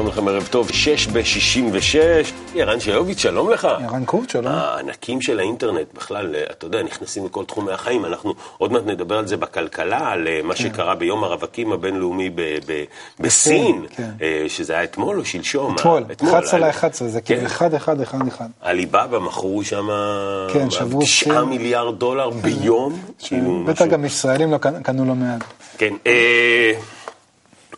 שלום לכם, ערב טוב, 6 ב-66. ערן שיוביץ', שלום לך. ערן קורט, שלום. הענקים של האינטרנט בכלל, אתה יודע, נכנסים לכל תחומי החיים. אנחנו עוד מעט נדבר על זה בכלכלה, על אה, מה שקרה ביום הרווקים הבינלאומי ב- ב- בסין, כן. אה, שזה היה אתמול או שלשום? אתמול, אתמול, 11 על- ל-11, זה כאילו כן. 1, 1, 1, 1. עליבאבא מכרו שם כן, שברו 9 שיא. מיליארד דולר ביום. כאילו, בטח גם ישראלים לא קנו לא מעט. כן.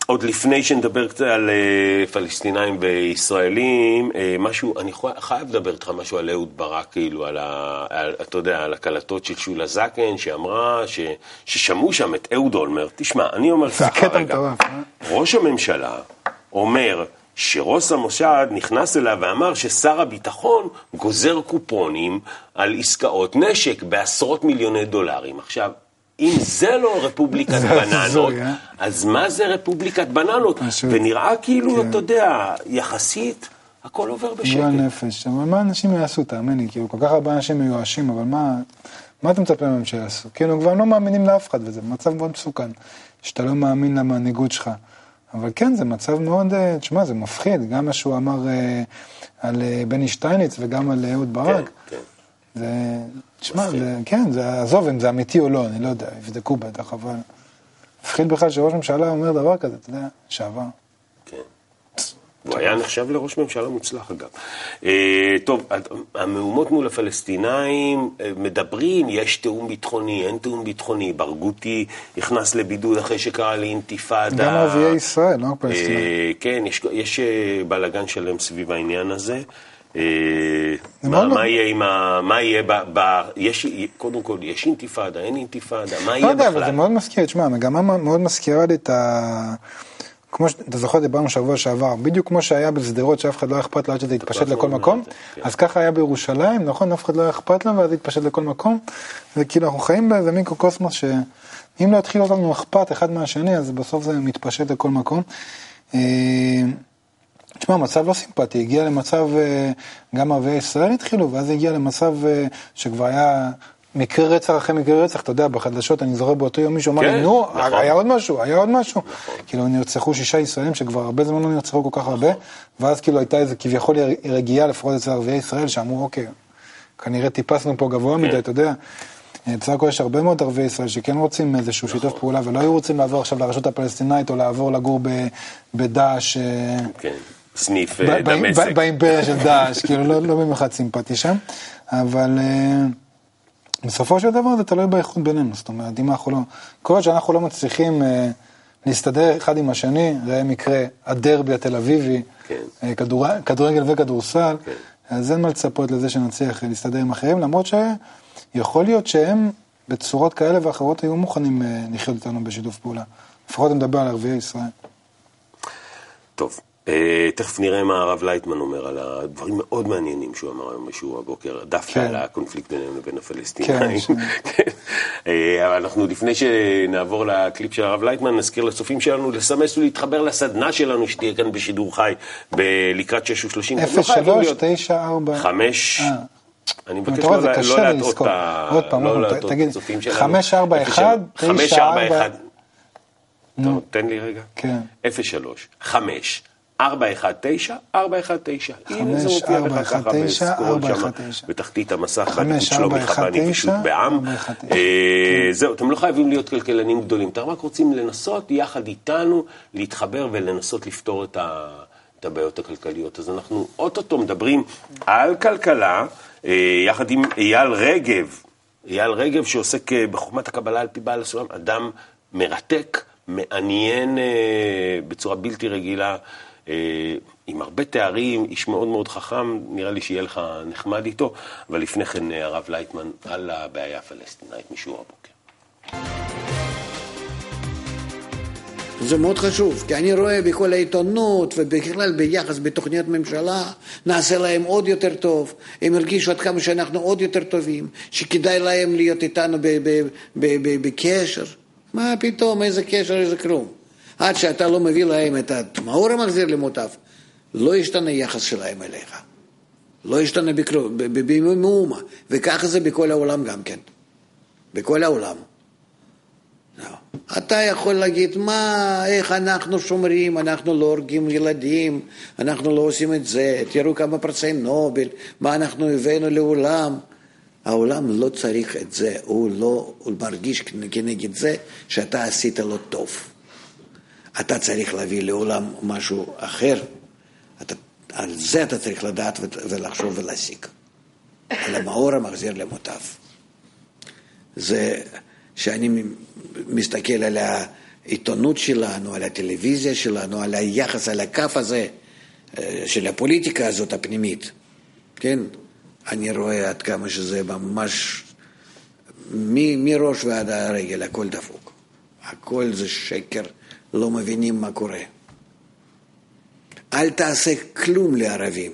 עוד לפני שנדבר קצת על אה, פלסטינאים וישראלים, אה, משהו, אני חייב לדבר איתך משהו על אהוד ברק, כאילו, על ה... על, אתה יודע, על הקלטות של שולה זקן, שאמרה ש, ששמעו שם את אהוד אולמרט. תשמע, אני אומר זה ככה, קטע רגע, מטורף, אה? ראש הממשלה אומר שראש המוסד נכנס אליו ואמר ששר הביטחון גוזר קופונים על עסקאות נשק בעשרות מיליוני דולרים. עכשיו, אם זה לא רפובליקת בננות, אה? אז מה זה רפובליקת בננות? ונראה כאילו, כן. אתה יודע, יחסית, הכל עובר בשקט. גועל נפש. אבל מה אנשים יעשו, תאמין לי, כאילו, כל כך הרבה אנשים מיואשים, אבל מה, מה אתה מצפה מהם שיעשו? כאילו, כבר לא מאמינים לאף אחד, וזה מצב מאוד מסוכן, שאתה לא מאמין למנהיגות שלך. אבל כן, זה מצב מאוד, אה, תשמע, זה מפחיד, גם מה שהוא אמר אה, על אה, בני שטייניץ וגם על אהוד כן, ברק. כן. זה, תשמע, זה, כן, זה, עזוב אם זה אמיתי או לא, אני לא יודע, יבדקו בטח, אבל מפחיד בכלל שראש ממשלה אומר דבר כזה, אתה יודע, שעבר. כן. הוא היה נחשב לראש ממשלה מוצלח אגב. אה, טוב, המהומות מול הפלסטינאים אה, מדברים, יש תיאום ביטחוני, אין תיאום ביטחוני, ברגותי נכנס לבידוד אחרי שקרא לאינתיפאדה. גם ערביי ישראל, לא רק פלסטינאים. אה, כן, יש, בלאגן שלם סביב העניין הזה. אה, זה מה, מאוד מה לא- יהיה עם ה... מה יהיה ב... ב יש, קודם כל, יש אינתיפאדה, אין אינתיפאדה, מה לא יהיה יודע, אבל בכלל? זה מאוד מזכיר, תשמע, המגמה מאוד מזכירה לי את ה... כמו שאתה זוכר, דיברנו שבוע שעבר, בדיוק כמו שהיה בשדרות, שאף אחד לא היה אכפת לו עד שזה יתפשט לכל מקום, כן. אז ככה היה בירושלים, נכון? אף אחד לא היה אכפת לו, ואז זה התפשט לכל מקום, וכאילו אנחנו חיים באיזה מיקרוקוסמוס שאם לא יתחיל להיות לנו אכפת אחד מהשני, אז בסוף זה מתפשט לכל מקום. תשמע, מצב לא סימפטי, הגיע למצב, אה, גם ערביי ישראל התחילו, ואז הגיע למצב אה, שכבר היה מקרה רצח אחרי מקרה רצח, אתה יודע, בחדשות, אני זוכר באותו יום מישהו אמר כן, לי, נו, נכון. היה עוד משהו, היה עוד משהו. כאילו נרצחו שישה ישראלים שכבר הרבה זמן לא נרצחו כל כך הרבה, ואז כאילו הייתה איזה כביכול רגיעה, לפחות אצל ערביי ישראל, שאמרו, אוקיי, כנראה טיפסנו פה גבוה מדי, אתה יודע. אה, בסך הכל יש הרבה מאוד ערביי ישראל שכן רוצים איזשהו שיתוף פעולה, ולא היו רוצים לעבור עכשיו לרשות הפלסטינאית, או לעבור לגור בדאעש. כן, סניף אה, דמשק. באימפריה של דאעש, כאילו לא, לא במיוחד סימפטי שם, אבל אה, בסופו של דבר זה תלוי באיכות בינינו, זאת אומרת, אם אנחנו לא, כל עוד שאנחנו לא מצליחים אה, להסתדר אחד עם השני, ראה מקרה הדרבי התל אביבי, כן. כדור, כדורגל וכדורסל, כן. אז אין מה לצפות לזה שנצליח להסתדר עם אחרים, למרות שיכול להיות שהם בצורות כאלה ואחרות היו מוכנים לחיות איתנו בשיתוף פעולה. לפחות אני מדבר על ערביי ישראל. טוב, תכף נראה מה הרב לייטמן אומר על הדברים מאוד מעניינים שהוא אמר היום בשיעור הבוקר, דווקא כן. על הקונפליקט בינינו לבין הפלסטינאים. כן, כן. אה, אבל אנחנו, לפני שנעבור לקליפ של הרב לייטמן, נזכיר לצופים שלנו לסמס ולהתחבר לסדנה שלנו שתהיה כאן בשידור חי לקראת 6 ו-30. 0394... חמש... אה. אני אתה מבקש לא לא להטעות. את לא להטעות את הצופים שלנו. 541, 541, נו. טוב, תן לי רגע. כן. 03, 5, 419, 419. הנה זה מופיע לך ככה בסקרול תשע. בתחתית המסך, בעדיפות שלומי חבני פשוט בעם. אה, זהו, אתם לא חייבים להיות כלכלנים גדולים, אתם רק רוצים לנסות יחד איתנו להתחבר ולנסות לפתור את ה... את הבעיות הכלכליות. אז אנחנו אוטוטו מדברים על כלכלה, אה, יחד עם אייל רגב. אייל רגב שעוסק אה, בחוכמת הקבלה על פי בעל הסולם, אדם מרתק, מעניין בצורה בלתי רגילה, עם הרבה תארים, איש מאוד מאוד חכם, נראה לי שיהיה לך נחמד איתו, אבל לפני כן אה, הרב לייטמן על הבעיה הפלסטינאית משיעור הבוקר. זה מאוד חשוב, כי אני רואה בכל העיתונות ובכלל ביחס בתוכניות ממשלה, נעשה להם עוד יותר טוב, הם הרגישו עד כמה שאנחנו עוד יותר טובים, שכדאי להם להיות איתנו בקשר. מה פתאום, איזה קשר, איזה כלום. עד שאתה לא מביא להם את המאור המחזיר למוטב, לא ישתנה יחס שלהם אליך. לא ישתנה במאומה, וככה זה בכל העולם גם כן. בכל העולם. לא. אתה יכול להגיד, מה, איך אנחנו שומרים, אנחנו לא הורגים ילדים, אנחנו לא עושים את זה, תראו כמה פרסי נובל, מה אנחנו הבאנו לעולם. העולם לא צריך את זה, הוא לא, הוא מרגיש כנגד זה שאתה עשית לו טוב. אתה צריך להביא לעולם משהו אחר, אתה, על זה אתה צריך לדעת ולחשוב ולהסיק. על המאור המחזיר למוטב. זה שאני מסתכל על העיתונות שלנו, על הטלוויזיה שלנו, על היחס, על הכף הזה אה, של הפוליטיקה הזאת הפנימית, כן? אני רואה עד כמה שזה ממש, מראש ועד הרגל, הכל דפוק. הכל זה שקר, לא מבינים מה קורה. אל תעשה כלום לערבים,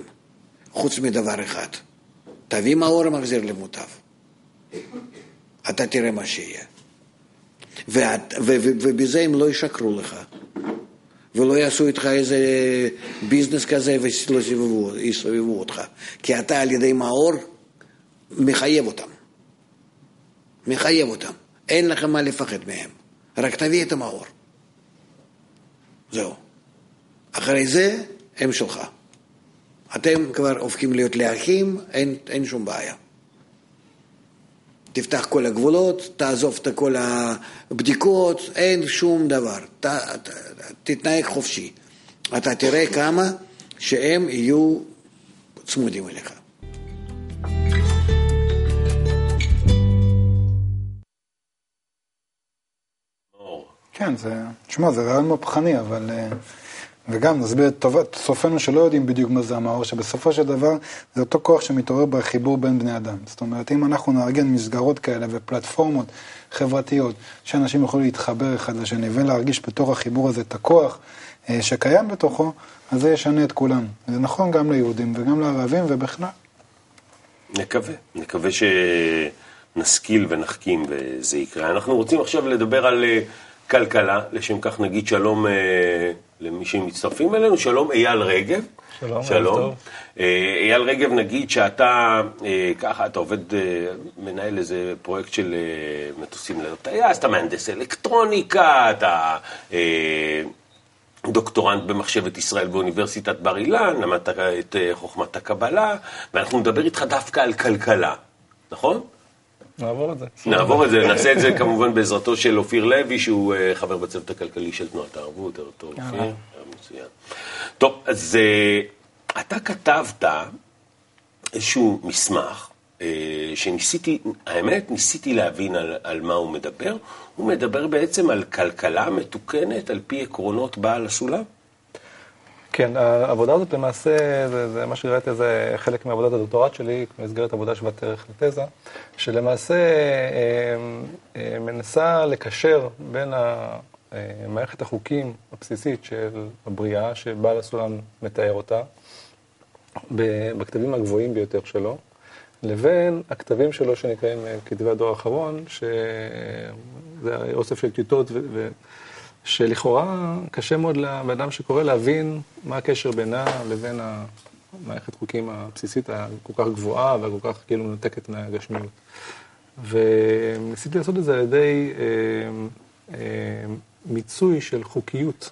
חוץ מדבר אחד. תביא מאור המחזיר למוטב. אתה תראה מה שיהיה. ואת, ו, ו, ובזה הם לא ישקרו לך, ולא יעשו איתך איזה ביזנס כזה ולא יסובבו, יסובבו אותך. כי אתה על ידי מאור מחייב אותם. מחייב אותם. אין לך מה לפחד מהם. רק תביא את המאור. זהו. אחרי זה, הם שלך. אתם כבר הופכים להיות לאחים, אין, אין שום בעיה. תפתח כל הגבולות, תעזוב את כל הבדיקות, אין שום דבר. ת, ת, תתנהג חופשי. אתה תראה כמה שהם יהיו צמודים אליך. כן, זה, תשמע, זה רעיון מהפכני, אבל... Uh... וגם נסביר את סופנו שלא יודעים בדיוק מה זה המאור, שבסופו של דבר זה אותו כוח שמתעורר בחיבור בין בני אדם. זאת אומרת, אם אנחנו נארגן מסגרות כאלה ופלטפורמות חברתיות, שאנשים יוכלו להתחבר אחד לשני ולהרגיש בתוך החיבור הזה את הכוח אה, שקיים בתוכו, אז זה ישנה את כולם. זה נכון גם ליהודים וגם לערבים ובכלל. נקווה, נקווה שנשכיל ונחכים וזה יקרה. אנחנו רוצים עכשיו לדבר על אה, כלכלה, לשם כך נגיד שלום אה, למי שמצטרפים אלינו, שלום אייל רגב. שלום, שלום. אה, אייל רגב, נגיד שאתה, אה, ככה, אתה עובד, מנהל איזה פרויקט של מטוסים ללא טייס, אתה מהנדס אלקטרוניקה, אתה דוקטורנט במחשבת ישראל באוניברסיטת בר אילן, למדת את חוכמת הקבלה, ואנחנו נדבר איתך דווקא על כלכלה, נכון? נעבור את זה. נעבור את זה, נעשה את זה כמובן בעזרתו של אופיר לוי, שהוא אה, חבר בצוות הכלכלי של תנועת הערבות, ערב טוב, אופיר, מצוין. טוב, אז אה, אתה כתבת איזשהו מסמך, אה, שניסיתי, האמת, ניסיתי להבין על, על מה הוא מדבר. הוא מדבר בעצם על כלכלה מתוקנת על פי עקרונות בעל הסולם. כן, העבודה הזאת למעשה, זה, זה מה שראיתי, זה חלק מעבודת הדוקטורט שלי, במסגרת עבודה שוות ערך לתזה, שלמעשה אה, אה, מנסה לקשר בין מערכת החוקים הבסיסית של הבריאה, שבעל הסולם מתאר אותה, בכתבים הגבוהים ביותר שלו, לבין הכתבים שלו שנקראים אה, כתבי הדור האחרון, שזה אוסף של טיוטות ו... שלכאורה קשה מאוד לבן אדם שקורא להבין מה הקשר בינה לבין המערכת חוקים הבסיסית הכל כך גבוהה והכל כך כאילו מנותקת מהגשמיות. וניסיתי לעשות את זה על ידי אה, אה, מיצוי של חוקיות,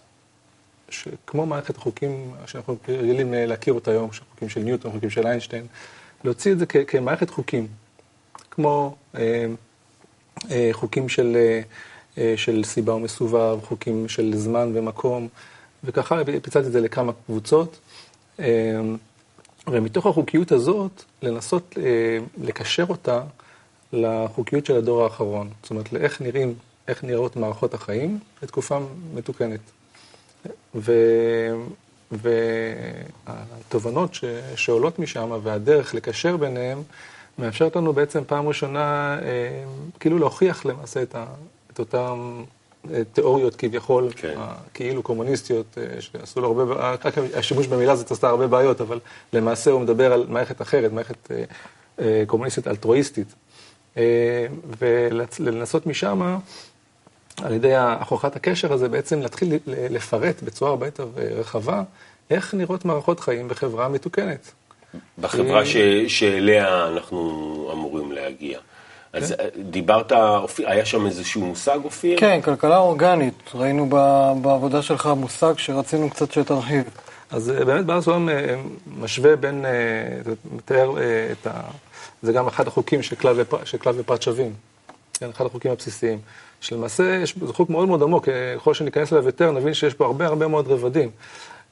כמו מערכת החוקים שאנחנו רגילים להכיר אותה היום, חוקים של ניוטון, חוקים של איינשטיין, להוציא את זה כמערכת חוקים, כמו אה, אה, חוקים של... אה, אה, של סיבה ומסובב, חוקים של זמן ומקום, וככה פיצלתי את זה לכמה קבוצות. אה, ומתוך החוקיות הזאת, לנסות אה, לקשר אותה לחוקיות של הדור האחרון. זאת אומרת, לאיך נראים, איך נראות מערכות החיים לתקופה מתוקנת. ו... והתובנות ש... שעולות משם והדרך לקשר ביניהם מאפשרת לנו בעצם פעם ראשונה כאילו להוכיח למעשה את, ה... את אותן אה, תיאוריות כביכול, כן. כאילו קומוניסטיות, אה, שעשו לו הרבה, רק השימוש במילה הזאת עשתה הרבה בעיות, אבל למעשה הוא מדבר על מערכת אחרת, מערכת אה, קומוניסטית אלטרואיסטית. ולנסות משם, על ידי הוכחת הקשר הזה, בעצם להתחיל לפרט בצורה הרבה יותר רחבה, איך נראות מערכות חיים בחברה מתוקנת. בחברה ש... שאליה אנחנו אמורים להגיע. אז אה, דיברת, היה שם איזשהו מושג, אופיר? כן, כלכלה אורגנית. ראינו ב- בעבודה שלך מושג שרצינו קצת שתרחיב. אז אה, באמת בעל הסולם אה, משווה בין, מתאר את ה... זה גם אחד החוקים של כלל ופ- של כלל ופרט שווים. כן, אחד החוקים הבסיסיים. שלמעשה, יש, זה חוק מאוד מאוד עמוק, ככל שניכנס אליו יותר, נבין שיש פה הרבה הרבה מאוד רבדים.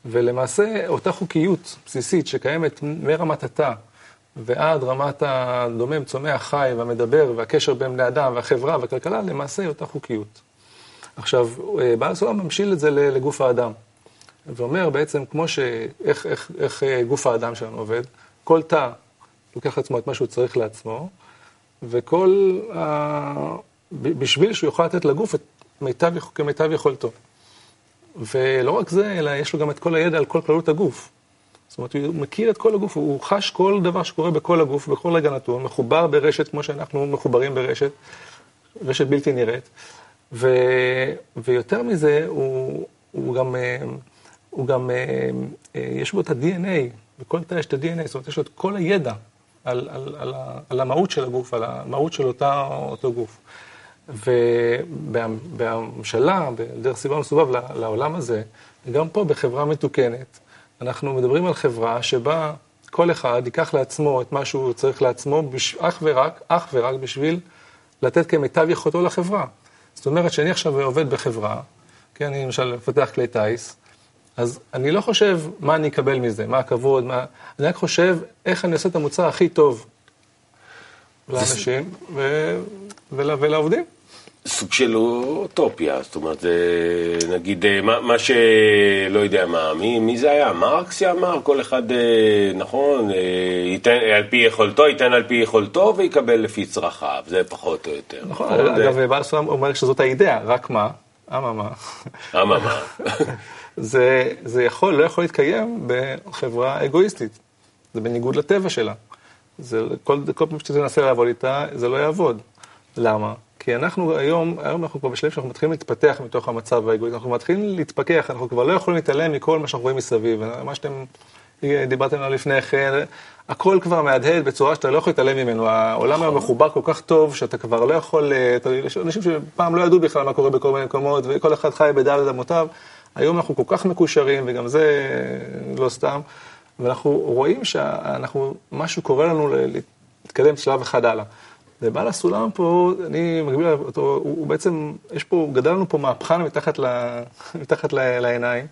ולמעשה, אותה חוקיות בסיסית שקיימת מרמת התא ועד רמת הדומם, צומח, חי והמדבר והקשר בין בני אדם והחברה והכלכלה, למעשה היא אותה חוקיות. עכשיו, אה, בעל הסולם ממשיל את זה לגוף האדם. ואומר בעצם, כמו ש... איך, איך, איך אה, גוף האדם שלנו עובד, כל תא לוקח לעצמו את מה שהוא צריך לעצמו, וכל... ה... בשביל שהוא יוכל לתת לגוף את מיטב, כמיטב יכולתו. ולא רק זה, אלא יש לו גם את כל הידע על כל כללות הגוף. זאת אומרת, הוא מכיר את כל הגוף, הוא חש כל דבר שקורה בכל הגוף, בכל רגע נתון, מחובר ברשת כמו שאנחנו מחוברים ברשת, רשת בלתי נראית. ו... ויותר מזה, הוא, הוא גם, אה, הוא גם, אה, אה, יש בו את ה-DNA, בכל תא יש את ה-DNA, זאת אומרת, יש לו את כל הידע על, על, על, על המהות של הגוף, על המהות של אותה, אותו גוף. ובהמשלה, בדרך סיבה מסובב לעולם הזה, גם פה בחברה מתוקנת, אנחנו מדברים על חברה שבה כל אחד ייקח לעצמו את מה שהוא צריך לעצמו, בש... אך ורק, אך ורק בשביל לתת כמיטב יכולתו לחברה. זאת אומרת שאני עכשיו עובד בחברה, כן, אני למשל מפתח כלי טיס, אז אני לא חושב מה אני אקבל מזה, מה הכבוד, מה... אני רק חושב איך אני עושה את המוצר הכי טוב לאנשים ו... ול... ולעובדים. סוג של אוטופיה, זאת אומרת, זה נגיד, אה, מה, מה שלא יודע מה, מי, מי זה היה? מרקס שאמר, כל אחד, אה, נכון, אה, ייתן על פי יכולתו, ייתן על פי יכולתו ויקבל לפי צרכיו, זה פחות או יותר. נכון, זה- אגב, בעל הסולם אומר שזאת האידאה, רק מה? אממה. אממה. זה, זה יכול, לא יכול להתקיים בחברה אגואיסטית. זה בניגוד לטבע שלה. זה, כל, כל פעם שתנסה לעבוד איתה, זה לא יעבוד. למה? כי אנחנו היום, היום אנחנו כבר בשלב שאנחנו מתחילים להתפתח מתוך המצב האגואיסטי, אנחנו מתחילים להתפכח, אנחנו כבר לא יכולים להתעלם מכל מה שאנחנו רואים מסביב. מה שאתם דיברתם עליו לפני כן, הכל כבר מהדהד בצורה שאתה לא יכול להתעלם ממנו. העולם היום מחובר כל כך טוב, שאתה כבר לא יכול, יש אנשים שפעם לא ידעו בכלל מה קורה בכל מיני מקומות, וכל אחד חי בדלת אמותיו. היום אנחנו כל כך מקושרים, וגם זה לא סתם, ואנחנו רואים שאנחנו, משהו קורה לנו להתקדם שלב אחד הלאה. ובעל הסולם פה, אני מגביל אותו, הוא, הוא בעצם, יש פה, גדל לנו פה מהפכן מתחת, ל, מתחת ל, לעיניים,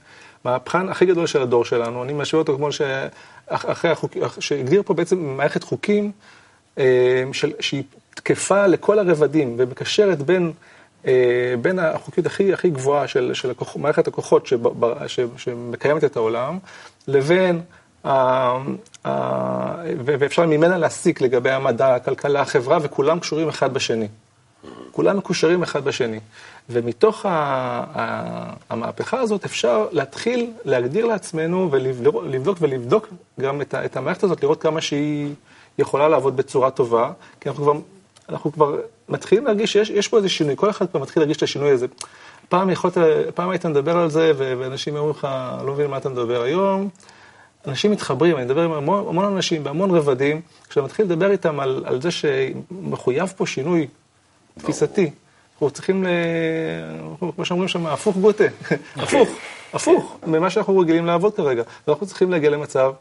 מהפכן הכי גדול של הדור שלנו, אני משווה אותו כמו ש... אחרי החוק, שהגדיר פה בעצם מערכת חוקים של, שהיא תקפה לכל הרבדים ומקשרת בין, בין החוקיות הכי, הכי גבוהה של, של הכוח, מערכת הכוחות שב, ש, שמקיימת את העולם, לבין ואפשר ממנה להסיק לגבי המדע, הכלכלה, החברה, וכולם קשורים אחד בשני. כולם מקושרים אחד בשני. ומתוך המהפכה הזאת אפשר להתחיל להגדיר לעצמנו ולבדוק ולבדוק גם את המערכת הזאת, לראות כמה שהיא יכולה לעבוד בצורה טובה, כי אנחנו כבר, אנחנו כבר מתחילים להרגיש שיש פה איזה שינוי, כל אחד כבר מתחיל להרגיש את השינוי הזה. פעם, יכולת, פעם היית מדבר על זה, ואנשים אומרים לך, לא מבין מה אתה מדבר היום. אנשים מתחברים, אני מדבר עם המון, המון אנשים בהמון רבדים, כשאתה מתחיל לדבר איתם על, על זה שמחויב פה שינוי תפיסתי, אנחנו צריכים, ל... כמו שאומרים שם, הפוך גוטה, הפוך, הפוך, ממה שאנחנו רגילים לעבוד כרגע. ואנחנו צריכים להגיע למצב,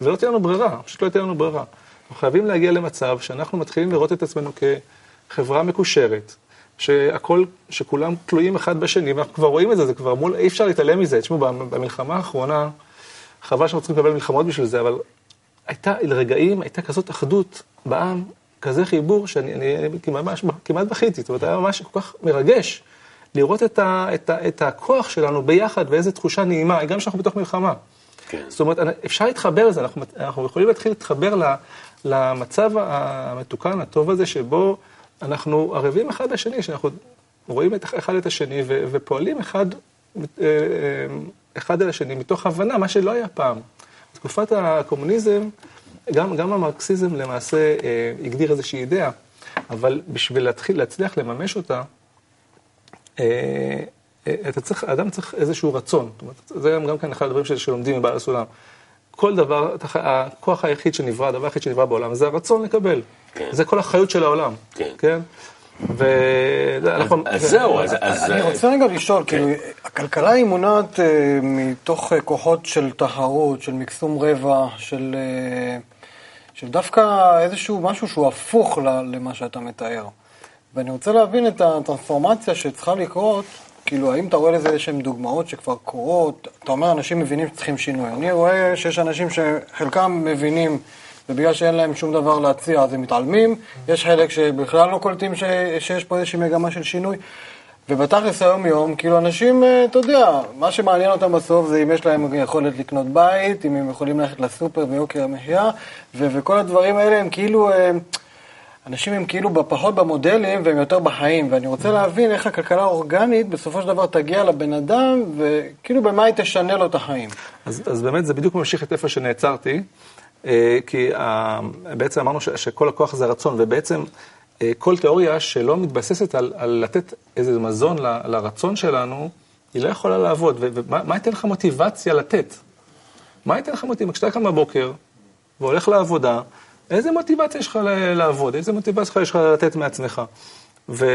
ולא תהיה לנו ברירה, פשוט לא תהיה לנו ברירה. אנחנו חייבים להגיע למצב שאנחנו מתחילים לראות את עצמנו כחברה מקושרת, שהכל, שכולם תלויים אחד בשני, ואנחנו כבר רואים את זה, זה כבר מול, אי אפשר להתעלם מזה. תשמעו, במלחמה האחרונה, חבל שאנחנו צריכים לקבל מלחמות בשביל זה, אבל הייתה, לרגעים, הייתה כזאת אחדות בעם, כזה חיבור, שאני אני, אני, ממש, כמעט בכיתי, זאת אומרת, היה ממש כל כך מרגש לראות את, ה, את, ה, את הכוח שלנו ביחד, ואיזו תחושה נעימה, גם כשאנחנו בתוך מלחמה. כן. זאת אומרת, אפשר להתחבר לזה, אנחנו, אנחנו יכולים להתחיל להתחבר למצב המתוקן, הטוב הזה, שבו אנחנו ערבים אחד לשני, שאנחנו רואים את אחד את השני ו, ופועלים אחד, אחד אל השני, מתוך הבנה, מה שלא היה פעם. בתקופת הקומוניזם, גם, גם המרקסיזם למעשה אה, הגדיר איזושהי אידאה, אבל בשביל להתחיל להצליח לממש אותה, אה, אתה צריך, האדם צריך איזשהו רצון. זאת אומרת, זה גם כאן אחד הדברים שלומדים מבעל הסולם. כל דבר, הכוח היחיד שנברא, הדבר היחיד שנברא בעולם, זה הרצון לקבל. כן. זה כל החיות של העולם. כן. כן? ואנחנו... אז זהו, אז... אז- אני רוצה רגע לשאול, כאילו, הכלכלה היא מונעת אה, מתוך אה, כוחות של תחרות, של מקסום רווח, של, אה, של דווקא איזשהו משהו שהוא הפוך ל- למה שאתה מתאר. ואני רוצה להבין את הטרנספורמציה שצריכה לקרות, כאילו, האם אתה רואה לזה איזשהן דוגמאות שכבר קורות? אתה אומר, אנשים מבינים שצריכים שינוי. אני רואה שיש אנשים שחלקם מבינים, ובגלל שאין להם שום דבר להציע אז הם מתעלמים, יש חלק שבכלל לא קולטים ש... שיש פה איזושהי מגמה של שינוי. ובתכלס היום-יום, כאילו אנשים, אה, אתה יודע, מה שמעניין אותם בסוף זה אם יש להם יכולת לקנות בית, אם הם יכולים ללכת לסופר ביוקר המחיה, ו- וכל הדברים האלה הם כאילו, אה, אנשים הם כאילו פחות במודלים והם יותר בחיים, ואני רוצה להבין איך הכלכלה האורגנית בסופו של דבר תגיע לבן אדם, וכאילו במה היא תשנה לו את החיים. אז, אז באמת זה בדיוק ממשיך את איפה שנעצרתי, כי אה, בעצם אמרנו שכל הכוח זה הרצון, ובעצם אה, כל תיאוריה שלא מתבססת על, על לתת איזה מזון ל, לרצון שלנו, היא לא יכולה לעבוד. ומה מה ייתן לך מוטיבציה לתת? מה ייתן לך מוטיבציה? כשאתה קם בבוקר והולך לעבודה, איזה מוטיבציה יש לך לעבוד? איזה מוטיבציה יש לך לתת מעצמך? ו,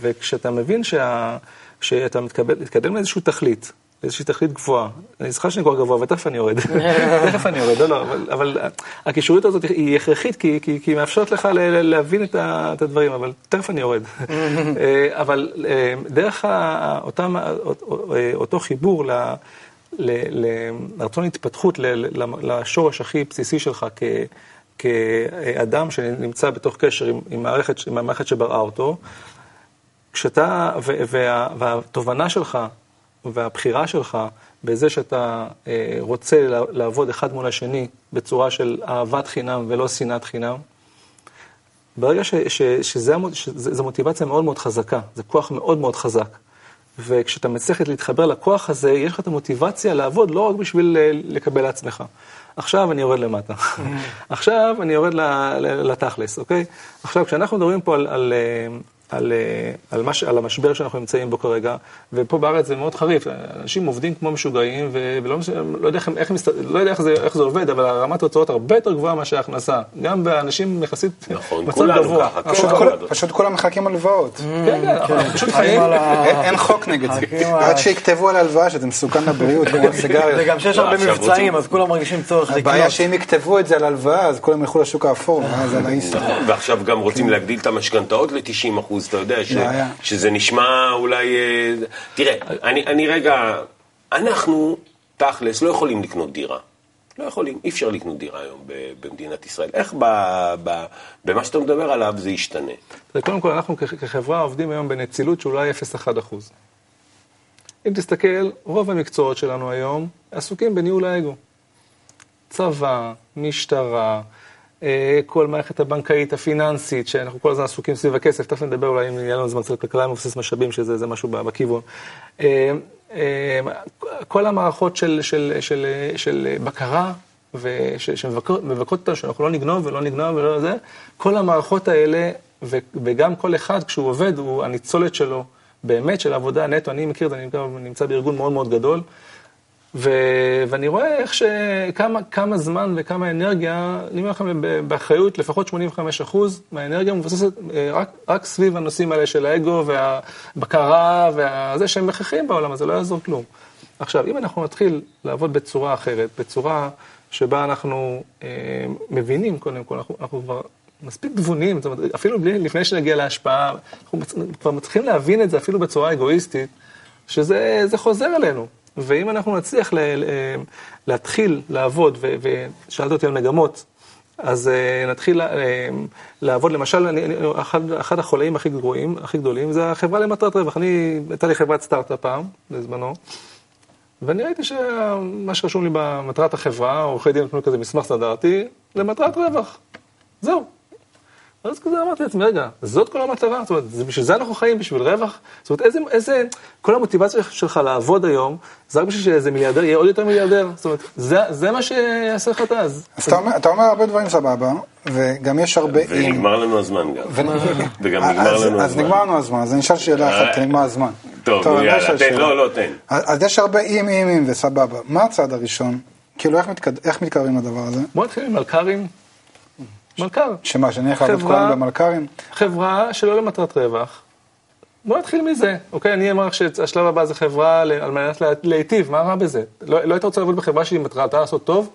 וכשאתה מבין שה, שאתה מתקדם לאיזושהי תכלית, איזושהי תכלית גבוהה, אני זוכר שאני כבר גבוה, אבל תכף אני יורד. תכף אני יורד, לא, לא, אבל, אבל הקישוריות הזאת היא הכרחית, כי, כי, כי היא מאפשרת לך להבין את, הדברים, אבל תכף אני יורד. אה, אבל אה, דרך אה, אותו חיבור ל... ל- ל- לרצון התפתחות, ל- ל- לשורש הכי בסיסי שלך כאדם שנמצא בתוך קשר עם, עם, מערכת, עם המערכת שבראה אותו, כשאתה, והתובנה שלך והבחירה שלך בזה שאתה אה, רוצה לעבוד אחד מול השני בצורה של אהבת חינם ולא שנאת חינם, ברגע ש, ש, שזה, שזה, זו מוטיבציה מאוד מאוד חזקה, זה כוח מאוד מאוד חזק. וכשאתה מצליח להתחבר לכוח הזה, יש לך את המוטיבציה לעבוד לא רק בשביל אה, לקבל לעצמך. עכשיו אני יורד למטה. עכשיו אני יורד לתכלס, אוקיי? עכשיו, כשאנחנו מדברים פה על, על, אה, על, אה, על, מש, על המשבר שאנחנו נמצאים בו כרגע, ופה בארץ זה מאוד חריף, אנשים עובדים כמו משוגעים, ולא לא יודע, איך, איך, לא יודע איך, זה, איך זה עובד, אבל רמת ההוצאות הרבה יותר גבוהה מאשר ההכנסה. גם באנשים יחסית נכון, מצב כולנו גבוה. ככה, כן, פשוט כל. פשוט כולם מחכים הלוואות. כן, כן, אנחנו פשוט חיים. אין אין חוק נגד זה. עד שיכתבו על הלוואה שזה מסוכן לבריאות, כמו סיגריות. וגם שיש הרבה מבצעים, אז כולם מרגישים צורך לקנות. הבעיה שאם יכתבו את זה על הלוואה, אז כולם ילכו לשוק האפור, ואז על האיסטר. ועכשיו גם רוצים להגדיל את המשכנתאות ל-90 אחוז, אתה יודע, ש, בעיה. שזה נשמע אולי... אה, תראה, אני, אני רגע... אנחנו, תכלס, לא יכולים לקנות דירה. לא יכולים, אי אפשר לקנות דירה היום ב- במדינת ישראל. איך ב, ב, במה שאתה מדבר עליו זה ישתנה? תראה, קודם כל, אנחנו כ- כחברה עובדים היום בנצילות של אולי 0.1 אחוז. אם תסתכל, רוב המקצועות שלנו היום עסוקים בניהול האגו. צבא, משטרה, כל מערכת הבנקאית, הפיננסית, שאנחנו כל הזמן עסוקים סביב הכסף, תכף נדבר אולי אם יהיה לנו זמן קצת כלכלה מבוסס משאבים, שזה זה משהו בכיוון. אה, אה, כל המערכות של, של, של, של בקרה, שמבקרות אותנו, שאנחנו לא נגנוב ולא נגנוב ולא זה, כל המערכות האלה, וגם כל אחד כשהוא עובד, הוא הניצולת שלו, באמת של עבודה נטו, אני מכיר את זה, אני נמצא בארגון מאוד מאוד גדול, ו... ואני רואה איך ש... כמה, כמה זמן וכמה אנרגיה, אני אומר לכם באחריות, לפחות 85 אחוז מהאנרגיה מבוססת אה, רק, רק סביב הנושאים האלה של האגו והבקרה וזה שהם הכרחיים בעולם הזה, לא יעזור כלום. עכשיו, אם אנחנו נתחיל לעבוד בצורה אחרת, בצורה שבה אנחנו אה, מבינים, קודם כל, אנחנו, אנחנו כבר מספיק תבונים, זאת אומרת, אפילו בלי, לפני שנגיע להשפעה, אנחנו כבר מצליחים להבין את זה אפילו בצורה אגואיסטית, שזה זה חוזר אלינו. ואם אנחנו נצליח ל, ל, להתחיל לעבוד, ו- ושאלת אותי על מגמות, אז uh, נתחיל uh, לעבוד, למשל, אני, אחד, אחד החולאים הכי גרועים, הכי גדולים, זה החברה למטרת רווח. אני, הייתה לי חברת סטארט-אפ פעם, בזמנו, ואני ראיתי שמה שרשום לי במטרת החברה, עורכי דין נתנו כזה מסמך סטנדרטי, למטרת רווח. זהו. אז כזה אמרתי לעצמי, רגע, זאת כל המטרה? זאת אומרת, זה בשביל זה אנחנו חיים, בשביל רווח? זאת אומרת, איזה, איזה, כל המוטיבציה שלך לעבוד היום, זה רק בשביל שאיזה מיליארדר יהיה עוד יותר מיליארדר? זאת אומרת, זה, זה מה שיעשה לך את אז. אז אתה אומר- אתה אומר הרבה דברים סבבה, וגם יש הרבה אם. ונגמר לנו הזמן גם. ו- וגם נגמר אז- לנו אז הזמן. נגמר לנו הזמן, אז אני אשאל שאלה אחת, כי נגמר הזמן. טוב, לא יאללה, תן. לא, לא, תן. אז אז יש הרבה אם, אם, אם וסבבה. מה הצעד הראשון כאילו, איך מתקד- איך מתקרבים לדבר הזה? בוא נתחיל עם מלכ"רים. מלכ"ר. שמה, שאני לעבוד כל חברה- היום במלכ"רים? חברה שלא למטרת רווח. בוא נתחיל מזה, אוקיי? אני אמר שהשלב הבא זה חברה על מנת לה- להיטיב, מה רע בזה? לא לא היית רוצה לעבוד בחברה שהיא מטרתה לעשות טוב?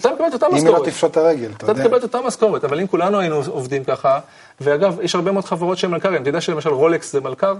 אתה מקבל את אותה אם היא משכורת. לא תפשוט את הרגל, אתה אתה יודע. תקבל את אותה משכורת, אבל אם כולנו היינו עובדים ככה, ואגב, יש הרבה מאוד חברות שהן מלכ"רים, אתה יודע שלמשל רולקס זה מלכ"ר?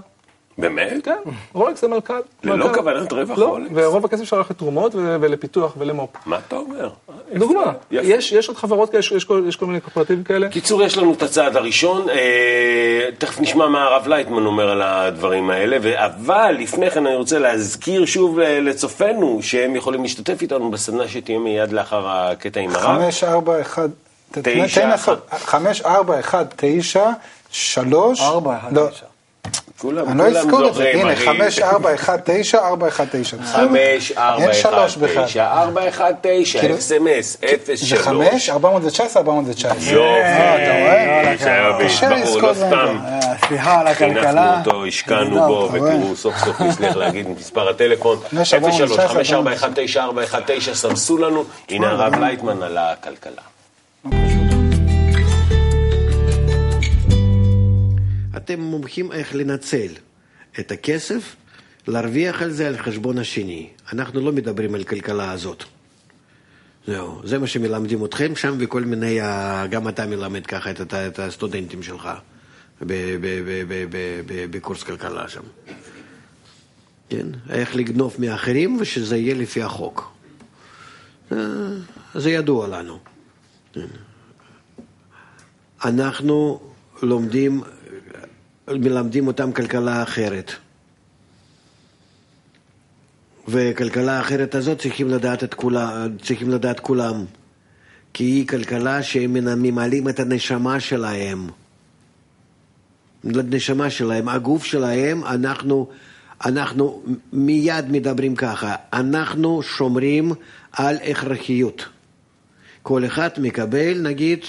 באמת? כן, רולקס זה מלכ"ל. ללא כוונת רווח לא, רולקס? לא, ורוב הכסף שלך לתרומות ולפיתוח ולמו"פ. מה אתה אומר? דוגמה, יש עוד חברות כאלה, יש כל מיני קופרטיבים כאלה. קיצור, יש לנו את הצעד הראשון, אה, תכף נשמע מה הרב לייטמן אומר על הדברים האלה, אבל לפני כן אני רוצה להזכיר שוב לצופינו, שהם יכולים להשתתף איתנו בסדנה שתהיה מיד לאחר הקטע עם הרב. 541, 9, 5, 4, 1, 9, 3, 4, 1, 9. כולם, אני לא אזכור את זה, הנה, אחי. חמש, ארבע, אחד, תשע, ארבע, אחד, תשע. חמש, ארבע, אין אחד, שלוש בכלל. תשע, ארבע, אחד, תשע, כאילו- אס.אם.אס, אפס, זה שלוש. חמש, ארבע מאות ותשע עשרה, ארבע מאות ותשע עשרה. יופי, אתה רואה? זה קשה לזכור לא דברים סתם. כאלה. אה, סליחה על הכלכלה. חינכנו אותו, השקענו בו? ותראו, סוף סוף נצליח להגיד את מספר הטלפון. יש 419, 03-5419-419, סמסו לנו, הנה הרב לייטמן על הכלכלה. אתם מומחים איך לנצל את הכסף, להרוויח על זה על חשבון השני. אנחנו לא מדברים על כלכלה הזאת. זהו, זה מה שמלמדים אתכם שם וכל מיני, גם אתה מלמד ככה את, את, הסטודנטים שלך בקורס כלכלה שם. כן? איך לגנוב מאחרים ושזה יהיה לפי החוק. אה, זה ידוע לנו. כן. אנחנו לומדים, מלמדים אותם כלכלה אחרת. וכלכלה האחרת הזאת צריכים לדעת, את כולה, צריכים לדעת כולם. כי היא כלכלה שהם ממלאים את הנשמה שלהם. לנשמה שלהם, הגוף שלהם, אנחנו, אנחנו מיד מדברים ככה, אנחנו שומרים על הכרחיות. כל אחד מקבל, נגיד,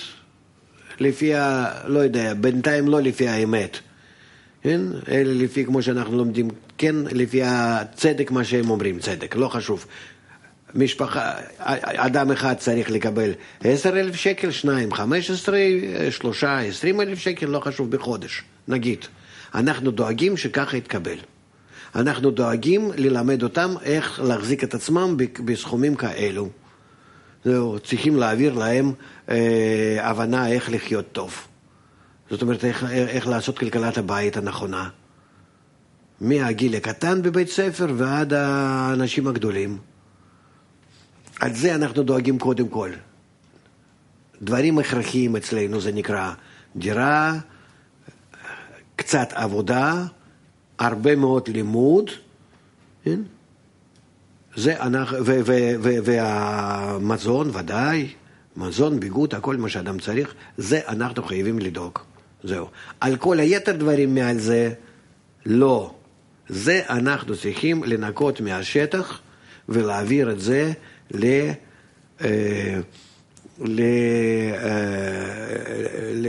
לפי ה... לא יודע, בינתיים לא לפי האמת, כן? אלא לפי, כמו שאנחנו לומדים, כן, לפי הצדק, מה שהם אומרים, צדק, לא חשוב. משפחה, אדם אחד צריך לקבל עשר אלף שקל, שניים, חמש עשרה, שלושה, עשרים אלף שקל, לא חשוב, בחודש, נגיד. אנחנו דואגים שככה יתקבל. אנחנו דואגים ללמד אותם איך להחזיק את עצמם בסכומים כאלו. זהו, צריכים להעביר להם אה, הבנה איך לחיות טוב. זאת אומרת, איך, איך לעשות כלכלת הבית הנכונה. מהגיל הקטן בבית ספר ועד האנשים הגדולים. על זה אנחנו דואגים קודם כל. דברים הכרחיים אצלנו זה נקרא דירה, קצת עבודה, הרבה מאוד לימוד, כן? זה אנחנו, ו, ו, ו, והמזון ודאי, מזון, ביגוד, הכל מה שאדם צריך, זה אנחנו חייבים לדאוג. זהו. על כל היתר דברים מעל זה, לא. זה אנחנו צריכים לנקות מהשטח ולהעביר את זה ל... אה, ל... אה, ל...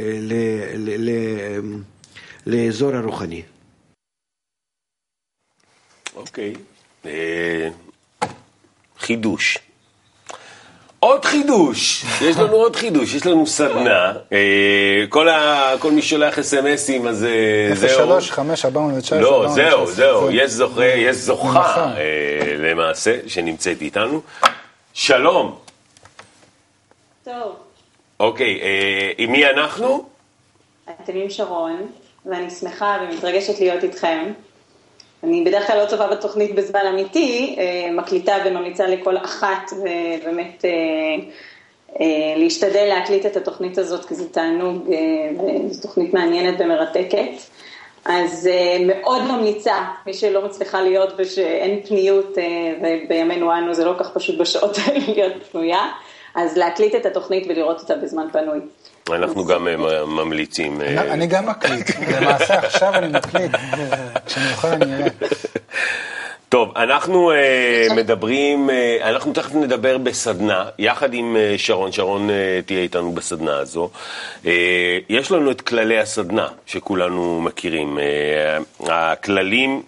ל... ל... לאזור הרוחני. אוקיי. אה, חידוש. עוד חידוש, יש לנו עוד חידוש, יש לנו סדנה, אה, כל, ה, כל מי שולח אס.אם.אסים אז אה, זהו. שלוש, חמש, ארבע מאות ותשע עשרה, לא, ארבע מאות זהו. זהו, זה- יש זוכה, יש זוכה. אה, למעשה, שנמצאת איתנו. שלום, טוב, אוקיי, עם מי אנחנו? אתם עם שרון, ואני שמחה ומתרגשת להיות איתכם. אני בדרך כלל לא צופה בתוכנית בזמן אמיתי, אה, מקליטה וממליצה לכל אחת ובאמת אה, אה, להשתדל להקליט את התוכנית הזאת, כי זה תענוג וזו תוכנית מעניינת ומרתקת. אז מאוד ממליצה, מי שלא מצליחה להיות ושאין פניות, ובימינו אנו זה לא כך פשוט בשעות האלה להיות פנויה, אז להקליט את התוכנית ולראות אותה בזמן פנוי. אנחנו גם אה, ממליצים. אה, אני- אני גם מקליט, למעשה עכשיו אני מקליט, כשאני אוכל אני אראה. טוב, אנחנו uh, מדברים, uh, אנחנו תכף נדבר בסדנה, יחד עם uh, שרון, שרון uh, תהיה איתנו בסדנה הזו. Uh, יש לנו את כללי הסדנה שכולנו מכירים. Uh, הכללים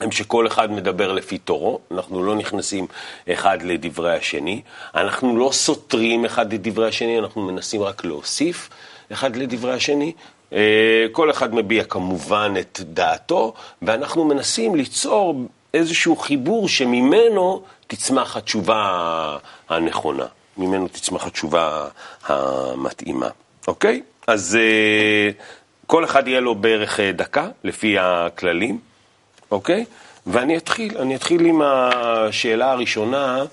הם שכל אחד מדבר לפי תורו, אנחנו לא נכנסים אחד לדברי השני, אנחנו לא סותרים אחד לדברי השני, אנחנו מנסים רק להוסיף אחד לדברי השני. אה, כל אחד מביע כמובן את דעתו, ואנחנו מנסים ליצור איזשהו חיבור שממנו תצמח התשובה הנכונה, ממנו תצמח התשובה המתאימה, אוקיי? אז אה, כל אחד יהיה לו בערך אה, דקה, לפי הכללים, אוקיי? ואני אתחיל, אני אתחיל עם השאלה הראשונה.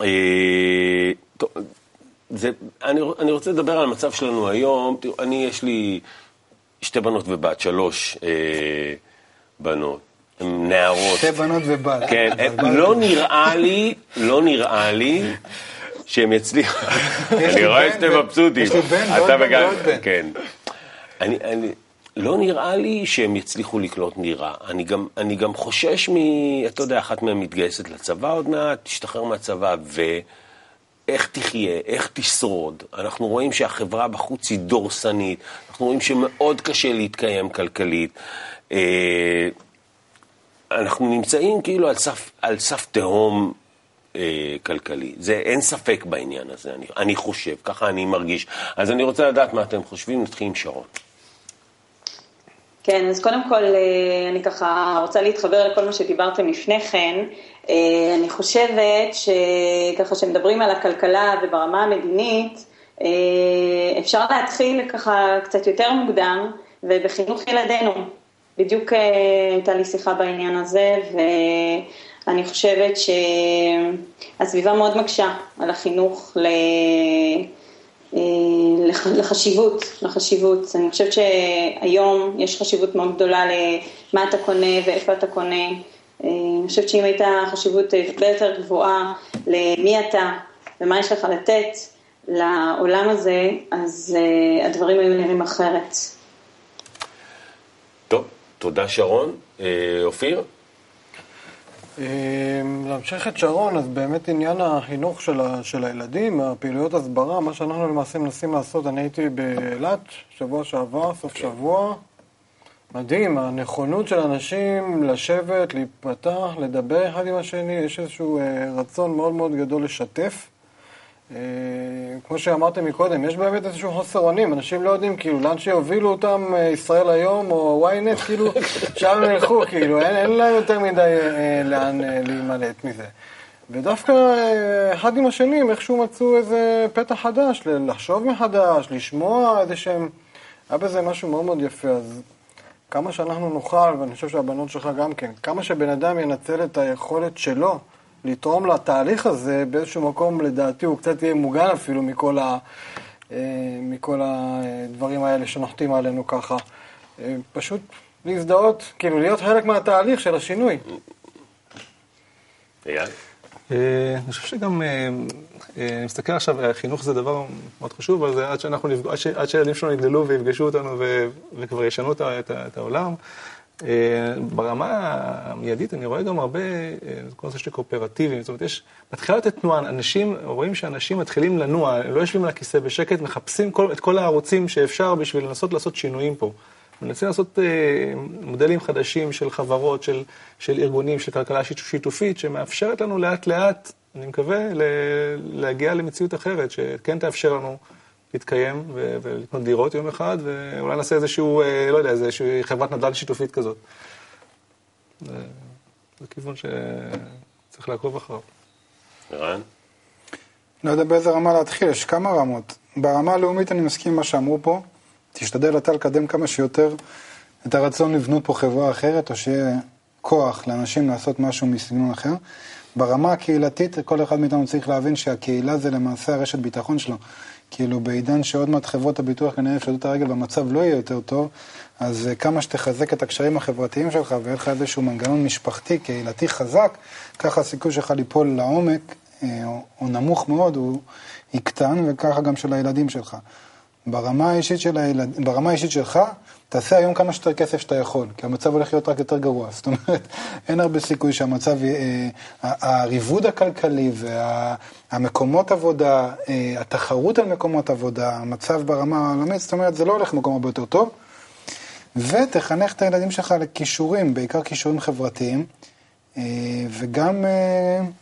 אה, טוב, זה, אני, אני רוצה לדבר על המצב שלנו היום. תראו, אני, יש לי שתי בנות ובת, שלוש אה, בנות. הן נערות. שתי בנות ובת. כן, הם, לא נראה לי, לא נראה לי שהם יצליחו. אני רואה שאתם מבסוטים. יש לי בן ועוד בן ועוד בן. כן. אני, אני, לא נראה לי שהם יצליחו לקלוט נירה. אני גם, אני גם חושש מ... אתה יודע, אחת מהן מתגייסת לצבא עוד מעט, תשתחרר מהצבא, ואיך תחיה, איך תשרוד. אנחנו רואים שהחברה בחוץ היא דורסנית, אנחנו רואים שמאוד קשה להתקיים כלכלית. אה, אנחנו נמצאים כאילו על סף, על סף תהום אה, כלכלי. זה, אין ספק בעניין הזה, אני, אני חושב, ככה אני מרגיש. אז אני רוצה לדעת מה אתם חושבים, נתחיל עם שרון. כן, אז קודם כל, אה, אני ככה רוצה להתחבר לכל מה שדיברתם לפני כן. אה, אני חושבת שככה שמדברים על הכלכלה וברמה המדינית, אה, אפשר להתחיל ככה קצת יותר מוקדם ובחינוך ילדינו. בדיוק הייתה לי שיחה בעניין הזה, ואני חושבת שהסביבה מאוד מקשה על החינוך ל... אה, לח- לחשיבות, לחשיבות. אני חושבת שהיום יש חשיבות מאוד גדולה למה אתה קונה ואיפה אתה קונה. אה, אני חושבת שאם הייתה חשיבות הרבה יותר גבוהה למי אתה ומה יש לך לתת לעולם הזה, אז אה, הדברים היו נראים אחרת. טוב, תודה שרון. אופיר? אה, להמשיך את שרון, אז באמת עניין החינוך של, ה, של הילדים, הפעילויות הסברה, מה שאנחנו למעשה מנסים לעשות, אני הייתי באילת שבוע שעבר, סוף שבוע, מדהים, הנכונות של אנשים לשבת, להיפתח, לדבר אחד עם השני, יש איזשהו אה, רצון מאוד מאוד גדול לשתף. אה, כמו שאמרתם מקודם, יש באמת איזשהו חוסר אונים, אנשים לא יודעים כאילו לאן שיובילו אותם אה, ישראל היום או ynet, כאילו שם הם ילכו, כאילו אין, אין להם יותר מדי אה, לאן אה, להימלט מזה. ודווקא אה, אחד עם השני הם איכשהו מצאו איזה פתח חדש, לחשוב מחדש, לשמוע איזה שהם... היה בזה משהו מאוד מאוד יפה, אז כמה שאנחנו נוכל, ואני חושב שהבנות שלך גם כן, כמה שבן אדם ינצל את היכולת שלו לתרום לתהליך הזה, באיזשהו מקום לדעתי הוא קצת יהיה מוגן אפילו מכל, ה, אה, מכל הדברים האלה שנוחתים עלינו ככה. אה, פשוט להזדהות, כאילו להיות חלק מהתהליך של השינוי. אייל? אה, אני חושב שגם, אני מסתכל עכשיו, החינוך זה דבר מאוד חשוב, אבל זה עד שאנחנו נפגע, עד שהילדים שלנו יגדלו ויפגשו אותנו וכבר ישנו את העולם. אה, ברמה המיידית אני רואה גם הרבה, אה, כל הנושא של קואופרטיבים, זאת אומרת, יש, מתחילה לתת תנועה, אנשים, רואים שאנשים מתחילים לנוע, הם לא יושבים על הכיסא בשקט, מחפשים כל, את כל הערוצים שאפשר בשביל לנסות לעשות שינויים פה. מנסים לעשות אה, מודלים חדשים של חברות, של, של ארגונים, של כלכלה שיתופ- שיתופית, שמאפשרת לנו לאט לאט, אני מקווה, ל, להגיע למציאות אחרת, שכן תאפשר לנו להתקיים ו- ולקנות דירות יום אחד, ואולי נעשה איזשהו, אה, לא יודע, איזושהי חברת נדל"ן שיתופית כזאת. זה, זה כיוון שצריך לעקוב אחריו. ערן? לא יודע באיזה רמה להתחיל, יש כמה רמות. ברמה הלאומית אני מסכים עם מה שאמרו פה. תשתדל אתה לקדם כמה שיותר את הרצון לבנות פה חברה אחרת, או שיהיה כוח לאנשים לעשות משהו מסגנון אחר. ברמה הקהילתית, כל אחד מאיתנו צריך להבין שהקהילה זה למעשה הרשת ביטחון שלו. כאילו בעידן שעוד מעט חברות הביטוח כנראה יפשטו את הרגל והמצב לא יהיה יותר טוב, אז אה, כמה שתחזק את הקשרים החברתיים שלך ויהיה לך איזשהו מנגנון משפחתי, קהילתי חזק, ככה הסיכוי שלך ליפול לעומק, אה, או, נמוך מאוד, הוא יקטן, וככה גם של הילדים שלך. ברמה האישית, של הילד... ברמה האישית שלך, תעשה היום כמה שיותר כסף שאתה יכול, כי המצב הולך להיות רק יותר גרוע. זאת אומרת, אין הרבה סיכוי שהמצב, אה, הריבוד הכלכלי והמקומות עבודה, אה, התחרות על מקומות עבודה, המצב ברמה העולמית, זאת אומרת, זה לא הולך למקום הרבה יותר טוב. ותחנך את הילדים שלך לכישורים, בעיקר כישורים חברתיים, אה, וגם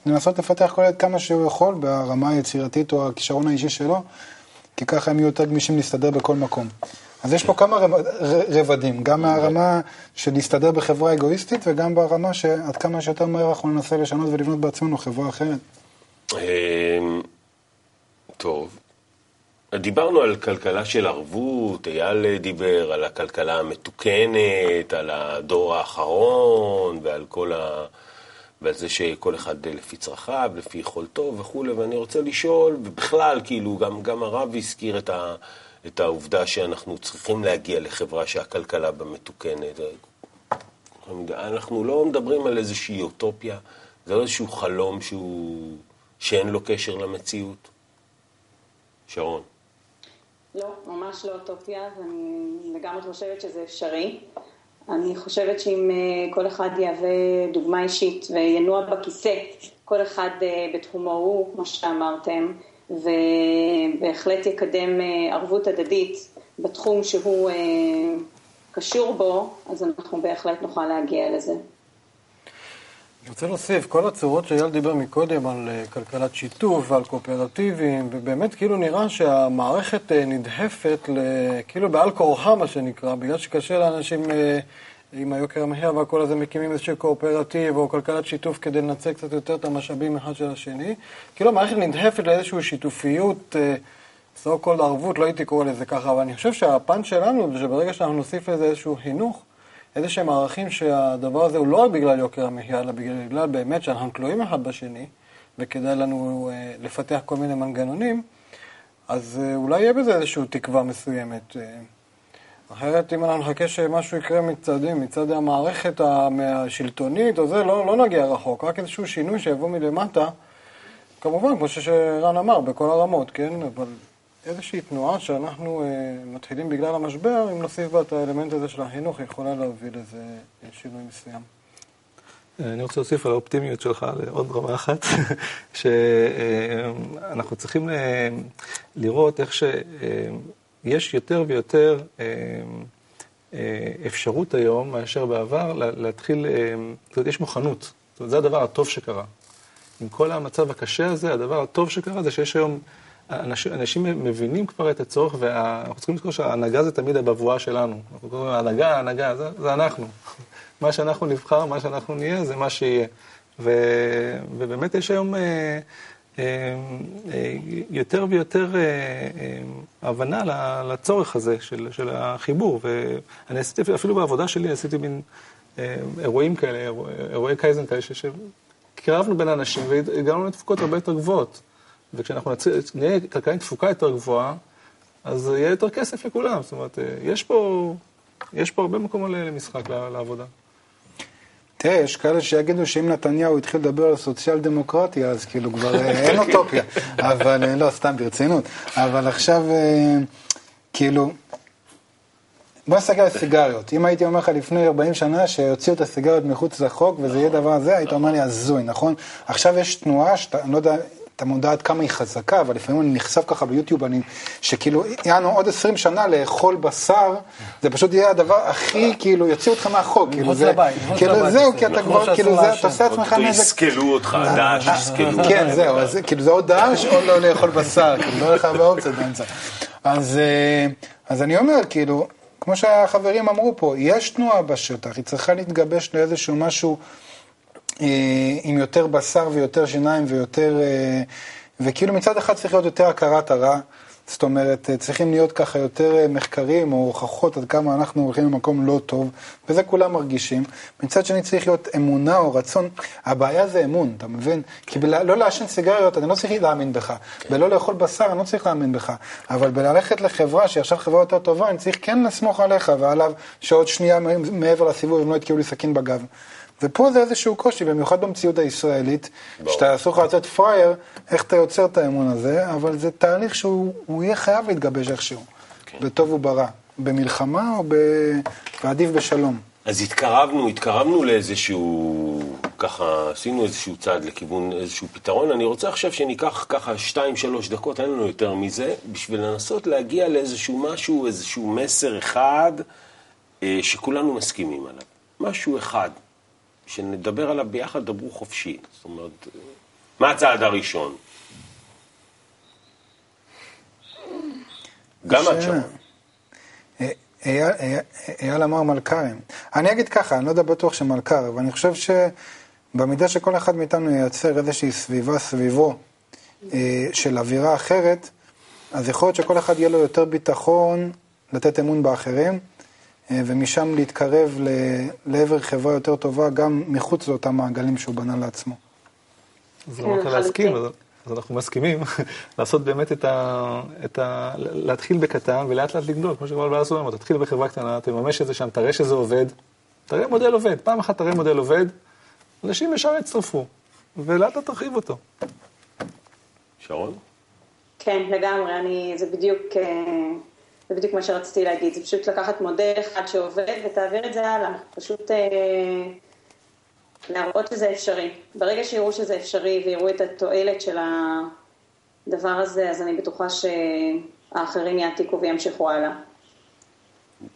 לנסות לפתח כל ילד כמה שהוא יכול ברמה היצירתית או הכישרון האישי שלו, כי ככה הם יהיו יותר גמישים להסתדר בכל מקום. אז יש פה כמה רבדים, גם מהרמה של להסתדר בחברה אגואיסטית וגם ברמה שעד כמה שיותר מהר אנחנו ננסה לשנות ולבנות בעצמנו חברה אחרת. אמ, טוב. דיברנו על כלכלה של ערבות, אייל דיבר על הכלכלה המתוקנת, על הדור האחרון ועל כל ה... ועל זה שכל אחד לפי צרכיו, לפי יכולתו וכולי, ואני רוצה לשאול, ובכלל, כאילו, גם, גם הרב הזכיר את, ה, את העובדה שאנחנו צריכים להגיע לחברה שהכלכלה בה מתוקנת. אנחנו לא מדברים על איזושהי אוטופיה, זה לא איזשהו חלום שהוא, שאין לו קשר למציאות. שרון. לא, ממש לא אוטופיה, ואני לגמרי חושבת שזה אפשרי. אני חושבת שאם אה, כל אחד יהווה דוגמה אישית וינוע בכיסא, כל אחד אה, בתחומו הוא, כמו שאמרתם, ובהחלט יקדם אה, ערבות הדדית בתחום שהוא קשור בו, אז אנחנו בהחלט נוכל להגיע לזה. אני רוצה להוסיף, כל הצורות שאייל דיבר מקודם על אה, כלכלת שיתוף ועל קואופרטיבים, ובאמת כאילו נראה שהמערכת אה, נדחפת, ל- כאילו בעל כורחה מה שנקרא, בגלל שקשה לאנשים אה, עם היוקר המחיה והכל הזה מקימים איזשהו קואופרטיב או כלכלת שיתוף כדי לנצל קצת יותר את המשאבים אחד של השני. כאילו המערכת נדחפת לאיזושהי שיתופיות, so called ערבות, לא הייתי קורא לזה ככה, אבל אני חושב שהפן שלנו, זה שברגע שאנחנו נוסיף לזה איזשהו חינוך, איזה שהם ערכים שהדבר הזה הוא לא רק בגלל יוקר המחיה, אלא בגלל באמת שאנחנו תלויים אחד בשני, וכדאי לנו אה, לפתח כל מיני מנגנונים, אז אה, אולי יהיה בזה איזושהי תקווה מסוימת. אה, אחרת, אם אנחנו נחכה שמשהו יקרה מצדים, מצד המערכת השלטונית או זה, לא, לא נגיע רחוק, רק איזשהו שינוי שיבוא מלמטה, כמובן, כמו שרן אמר, בכל הרמות, כן? אבל איזושהי תנועה שאנחנו אה, מתחילים בגלל המשבר, אם נוסיף בה את האלמנט הזה של החינוך, יכולה להוביל לזה שינוי מסוים. אני רוצה להוסיף על האופטימיות שלך לעוד רמה אחת, שאנחנו צריכים אה, לראות איך שיש יותר ויותר אה, אה, אפשרות היום מאשר בעבר לה- להתחיל, אה, זאת אומרת, יש מוכנות. זאת אומרת, זה הדבר הטוב שקרה. עם כל המצב הקשה הזה, הדבר הטוב שקרה זה שיש היום, אנשים, אנשים מבינים כבר את הצורך, ואנחנו צריכים לזכור שההנהגה זה תמיד הבבואה שלנו. אנחנו קוראים ההנהגה, ההנהגה, זה, זה אנחנו. מה שאנחנו נבחר, מה שאנחנו נהיה, זה מה שיהיה. ו, ובאמת יש היום יותר ויותר אה, אה, הבנה לצורך הזה של, של החיבור. ואני עשיתי, אפילו בעבודה שלי, עשיתי מין אה, אירועים כאלה, אירוע- אירועי קייזן כאלה, ש- שקירבנו בין אנשים והגענו לתפוקות הרבה יותר גבוהות. וכשאנחנו נצ... נהיה כלכלה עם תפוקה יותר גבוהה, אז יהיה יותר כסף לכולם. זאת אומרת, אה, יש פה, יש פה הרבה מקום למשחק, לעבודה. תראה, יש כאלה שיגידו שאם נתניהו התחיל לדבר על סוציאל דמוקרטיה, אז כאילו כבר אה, אין אוטופיה. אבל, אה, לא, סתם ברצינות. אבל עכשיו, אה, כאילו, בוא נסתכל על סיגריות. אם הייתי אומר לך לפני 40 שנה שיוציאו את הסיגריות מחוץ לחוק וזה יהיה דבר הזה, היית אומר לי הזוי, נכון? עכשיו יש תנועה שאתה, אני לא יודע... אתה מודע עד כמה היא חזקה, אבל לפעמים אני נחשף ככה ביוטיוב, אני, שכאילו, יענו עוד 20 שנה לאכול בשר, זה פשוט יהיה הדבר הכי, כאילו, יוציאו אותך מהחוק. כאילו, זה- כאילו, זהו, זה כי אתה כבר, כאילו, זה. אתה עושה לעצמך או נזק. יסכלו אותך, דאעש יסכלו. כן, זהו, אז זה- כאילו זה או דאעש או לא לאכול בשר, כאילו לא הולך הרבה אופציות באמצע. אז, אה, אז אני אומר, כאילו, כמו שהחברים אמרו פה, יש תנועה בשטח, היא צריכה להתגבש לאיזשהו משהו אה, עם יותר בשר ויותר שיניים ויותר... אה, וכאילו מצד אחד צריך להיות יותר הכרת הרע, זאת אומרת, אה, צריכים להיות ככה יותר אה, מחקרים או הוכחות עד כמה אנחנו הולכים למקום לא טוב, וזה כולם מרגישים. מצד שני צריך להיות אמונה או רצון, הבעיה זה אמון, אתה מבין? כי לא לעשן סיגריות, אני לא צריך להאמין בך. בלא לאכול בשר, אני לא צריך להאמין בך. אבל בללכת לחברה שהיא עכשיו חברה יותר טובה, אני צריך כן לסמוך עליך ועליו שעוד שנייה מעבר לסיבוב הם לא יתקעו לי סכין בגב. ופה זה איזשהו קושי, במיוחד במציאות הישראלית, שאתה אסור לך לצאת פראייר, איך אתה יוצר את האמון הזה, אבל זה תהליך שהוא הוא יהיה חייב להתגבש איכשהו, בטוב וברע, במלחמה או ב... ועדיף בשלום. אז התקרבנו, התקרבנו לאיזשהו, ככה, עשינו איזשהו צעד לכיוון איזשהו פתרון. אני רוצה עכשיו שניקח ככה שתיים, שלוש דקות, אין לנו יותר מזה, בשביל לנסות להגיע לאיזשהו משהו, איזשהו מסר אחד, אה, שכולנו מסכימים עליו. משהו אחד, שנדבר עליו ביחד, דברו חופשי. זאת אומרת, מה הצעד הראשון? גם את שם. אייל אמר מלכ"רים. אני אגיד ככה, אני לא יודע בטוח שמלכ"ר, אבל אני חושב שבמידה שכל אחד מאיתנו ייצר איזושהי סביבה סביבו אה, של אווירה אחרת, אז יכול להיות שכל אחד יהיה לו יותר ביטחון לתת אמון באחרים, ומשם להתקרב ל- לעבר חברה יותר טובה, גם מחוץ לאותם מעגלים שהוא בנה לעצמו. זה כן, לא רק להסכים, לחלוטין. אז אנחנו מסכימים לעשות באמת את ה... את ה... להתחיל בקטן ולאט לאט לגדול, כמו שכבר בעל אמר, תתחיל בחברה קטנה, תממש את זה שם, תראה שזה עובד, תראה מודל עובד, פעם אחת תראה מודל עובד, אנשים ישר יצטרפו, ולאט לאט תרחיב אותו. שרון? כן, לגמרי, אני, זה בדיוק, אה, זה בדיוק מה שרציתי להגיד, זה פשוט לקחת מודל אחד שעובד ותעביר את זה הלאה, פשוט אה, להראות שזה אפשרי. ברגע שיראו שזה אפשרי ויראו את התועלת של הדבר הזה, אז אני בטוחה שהאחרים יעתיקו וימשיכו הלאה.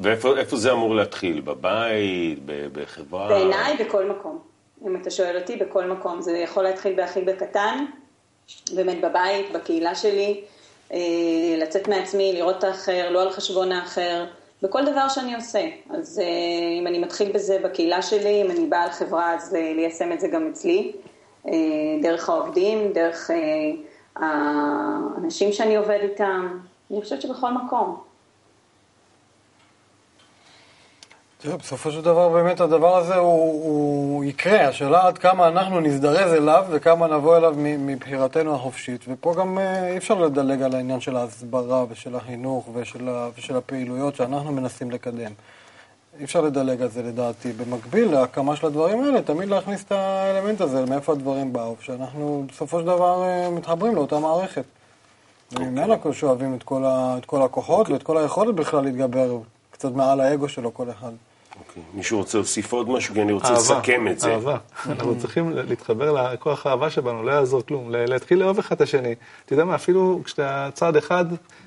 ואיפה איפה זה אמור להתחיל? בבית? בחברה? בעיניי, בכל מקום. אם אתה שואל אותי, בכל מקום. זה יכול להתחיל בהכי בקטן, באמת בבית, בקהילה שלי, לצאת מעצמי, לראות את האחר, לא על חשבון האחר, בכל דבר שאני עושה. אז אה, אם אני מתחיל בזה בקהילה שלי, אם אני בעל חברה, אז אה, ליישם את זה גם אצלי, אה, דרך העובדים, דרך אה, האנשים שאני עובד איתם. אני חושבת שבכל מקום. תראה, בסופו של דבר באמת הדבר הזה הוא, הוא יקרה, השאלה עד כמה אנחנו נזדרז אליו וכמה נבוא אליו מבחירתנו החופשית. ופה גם אה, אי אפשר לדלג על העניין של ההסברה ושל החינוך ושל, ה, ושל הפעילויות שאנחנו מנסים לקדם. אי אפשר לדלג על זה לדעתי. במקביל להקמה של הדברים האלה, תמיד להכניס את האלמנט הזה, מאיפה הדברים באו, שאנחנו בסופו של דבר אה, מתחברים לאותה מערכת. וממנה שואבים את כל, ה, את כל הכוחות ואת כל היכולת בכלל להתגבר קצת מעל האגו שלו כל אחד. אוקיי. מישהו רוצה להוסיף עוד משהו? כי אני רוצה אהבה, לסכם את זה. אהבה. אנחנו צריכים להתחבר לכוח האהבה שבנו, לא יעזור כלום. להתחיל לאהוב אחד את השני. אתה יודע מה, אפילו כשאתה צעד אחד,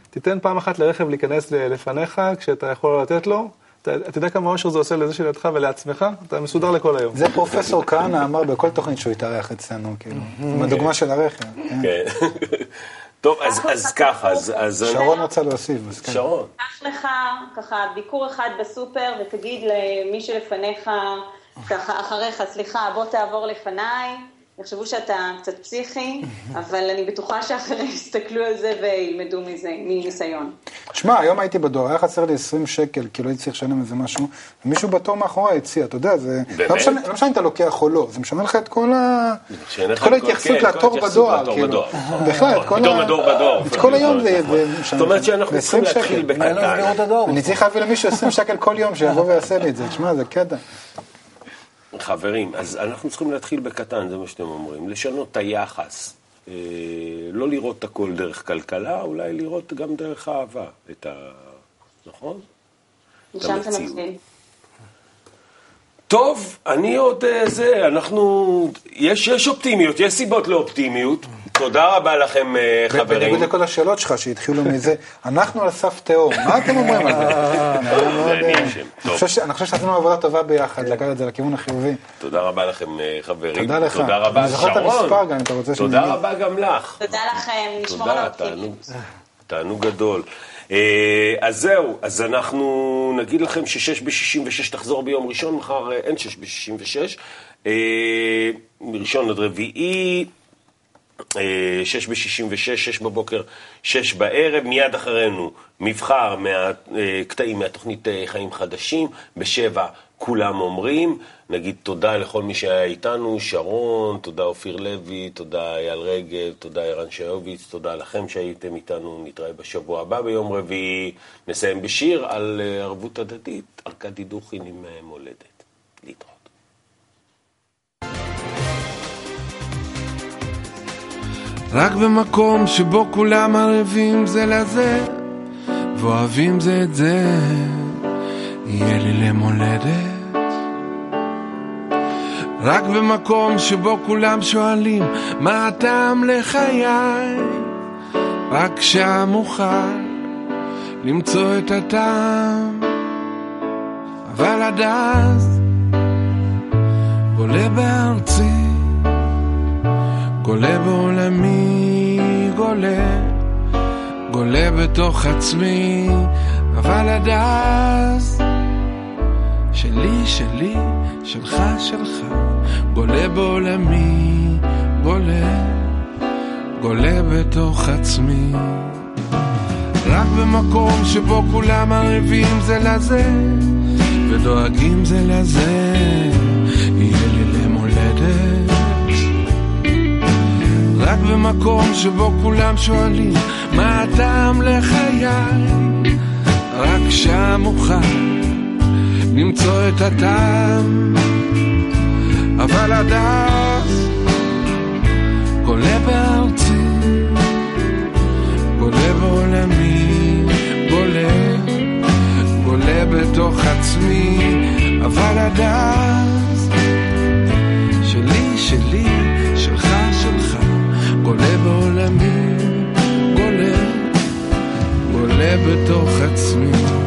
תיתן פעם אחת לרכב להיכנס לפניך, כשאתה יכול לתת לו. אתה אתה יודע כמה אושר זה עושה לזה שלידך ולעצמך? אתה מסודר לכל היום. זה פרופסור כהנא אמר בכל תוכנית שהוא התארח אצלנו, כאילו, עם הדוגמה של הרכב. טוב, אז אז ככה, אז... אז שרון רצה להוסיף, אז כן. שרון. קח לך ככה ביקור אחד בסופר ותגיד למי שלפניך, ככה אחריך, סליחה, בוא תעבור לפניי. יחשבו שאתה קצת פסיכי, אבל אני בטוחה שאחרים יסתכלו על זה וילמדו מזה, מניסיון. שמע, היום הייתי בדואר, היה חסר לי 20 שקל, כאילו הייתי צריך לשלם איזה משהו, ומישהו בתור מאחורי הציע, אתה יודע, זה... באמת? לא משנה, לא משנה אם אתה לוקח או לא, זה משנה לך את כל ה... את כל ההתייחסות כן, לתור בדואר, כאילו. בכלל, את כל פתאום ה... הדור בדואר. את כל היום זה... זאת אומרת שאנחנו צריכים ב- 20 להתחיל לא בקטן. הדור. אני צריך להביא למישהו 20 שקל כל יום שיבוא ויעשה לי את זה, תשמע, זה קטע. חברים, אז אנחנו צריכים להתחיל בקטן, זה מה שאתם אומרים. לשנות את היחס. אה, לא לראות את הכל דרך כלכלה, אולי לראות גם דרך אהבה. את ה... נכון? זה המציאות. טוב, אני עוד אה, זה, אנחנו... יש, יש אופטימיות, יש סיבות לאופטימיות. תודה רבה לכם, אה, חברים. בניגוד לכל השאלות שלך שהתחילו מזה, אנחנו על סף תהום, מה אתם אומרים על זה? אני אה, אשם. אני. חושב ש- שעשינו עבודה טובה ביחד, לקחת את זה לכיוון החיובי. תודה רבה לכם, חברים. תודה לך. תודה רבה, אני זוכר את שרון. המספר גם, אם אתה רוצה שאני תודה. רבה גם לך. תודה לכם, נשמור על האופטימיות. תענוג גדול. אה, אז זהו, אז אנחנו נגיד לכם ששש ב-66 תחזור ביום ראשון, מחר אה, אין שש ב-66. אה, מראשון עד רביעי, שש ב-66, שש בבוקר, שש בערב, מיד אחרינו מבחר מהקטעים מהתוכנית אה, חיים חדשים, בשבע כולם אומרים, נגיד תודה לכל מי שהיה איתנו, שרון, תודה אופיר לוי, תודה אייל רגב, תודה ערן שיוביץ, תודה לכם שהייתם איתנו, נתראה בשבוע הבא ביום רביעי, נסיים בשיר על אה, ערבות הדדית, ארכדי דוכין עם אה, מולדת. להתראות. רק במקום שבו כולם ערבים זה לזה ואוהבים זה את זה יהיה לי למולדת רק במקום שבו כולם שואלים מה הטעם לחיי? רק שם אוכל למצוא את הטעם. אבל עד אז גולה בארצי, גולה בעולמי, גולה, גולה בתוך עצמי, אבל עד אז שלי, שלי, שלך, שלך, גולה בעולמי, גולה, גולה בתוך עצמי. רק במקום שבו כולם ערבים זה לזה, ודואגים זה לזה, במקום שבו כולם שואלים, מה הטעם לחיי? רק שם אוכל למצוא את הטעם, אבל עד אז גולה בארצי, גולה בעולמי, גולה, גולה בתוך עצמי, אבל עד אז שלי, שלי, גולה בעולמי, גולה, גולה בתוך עצמי.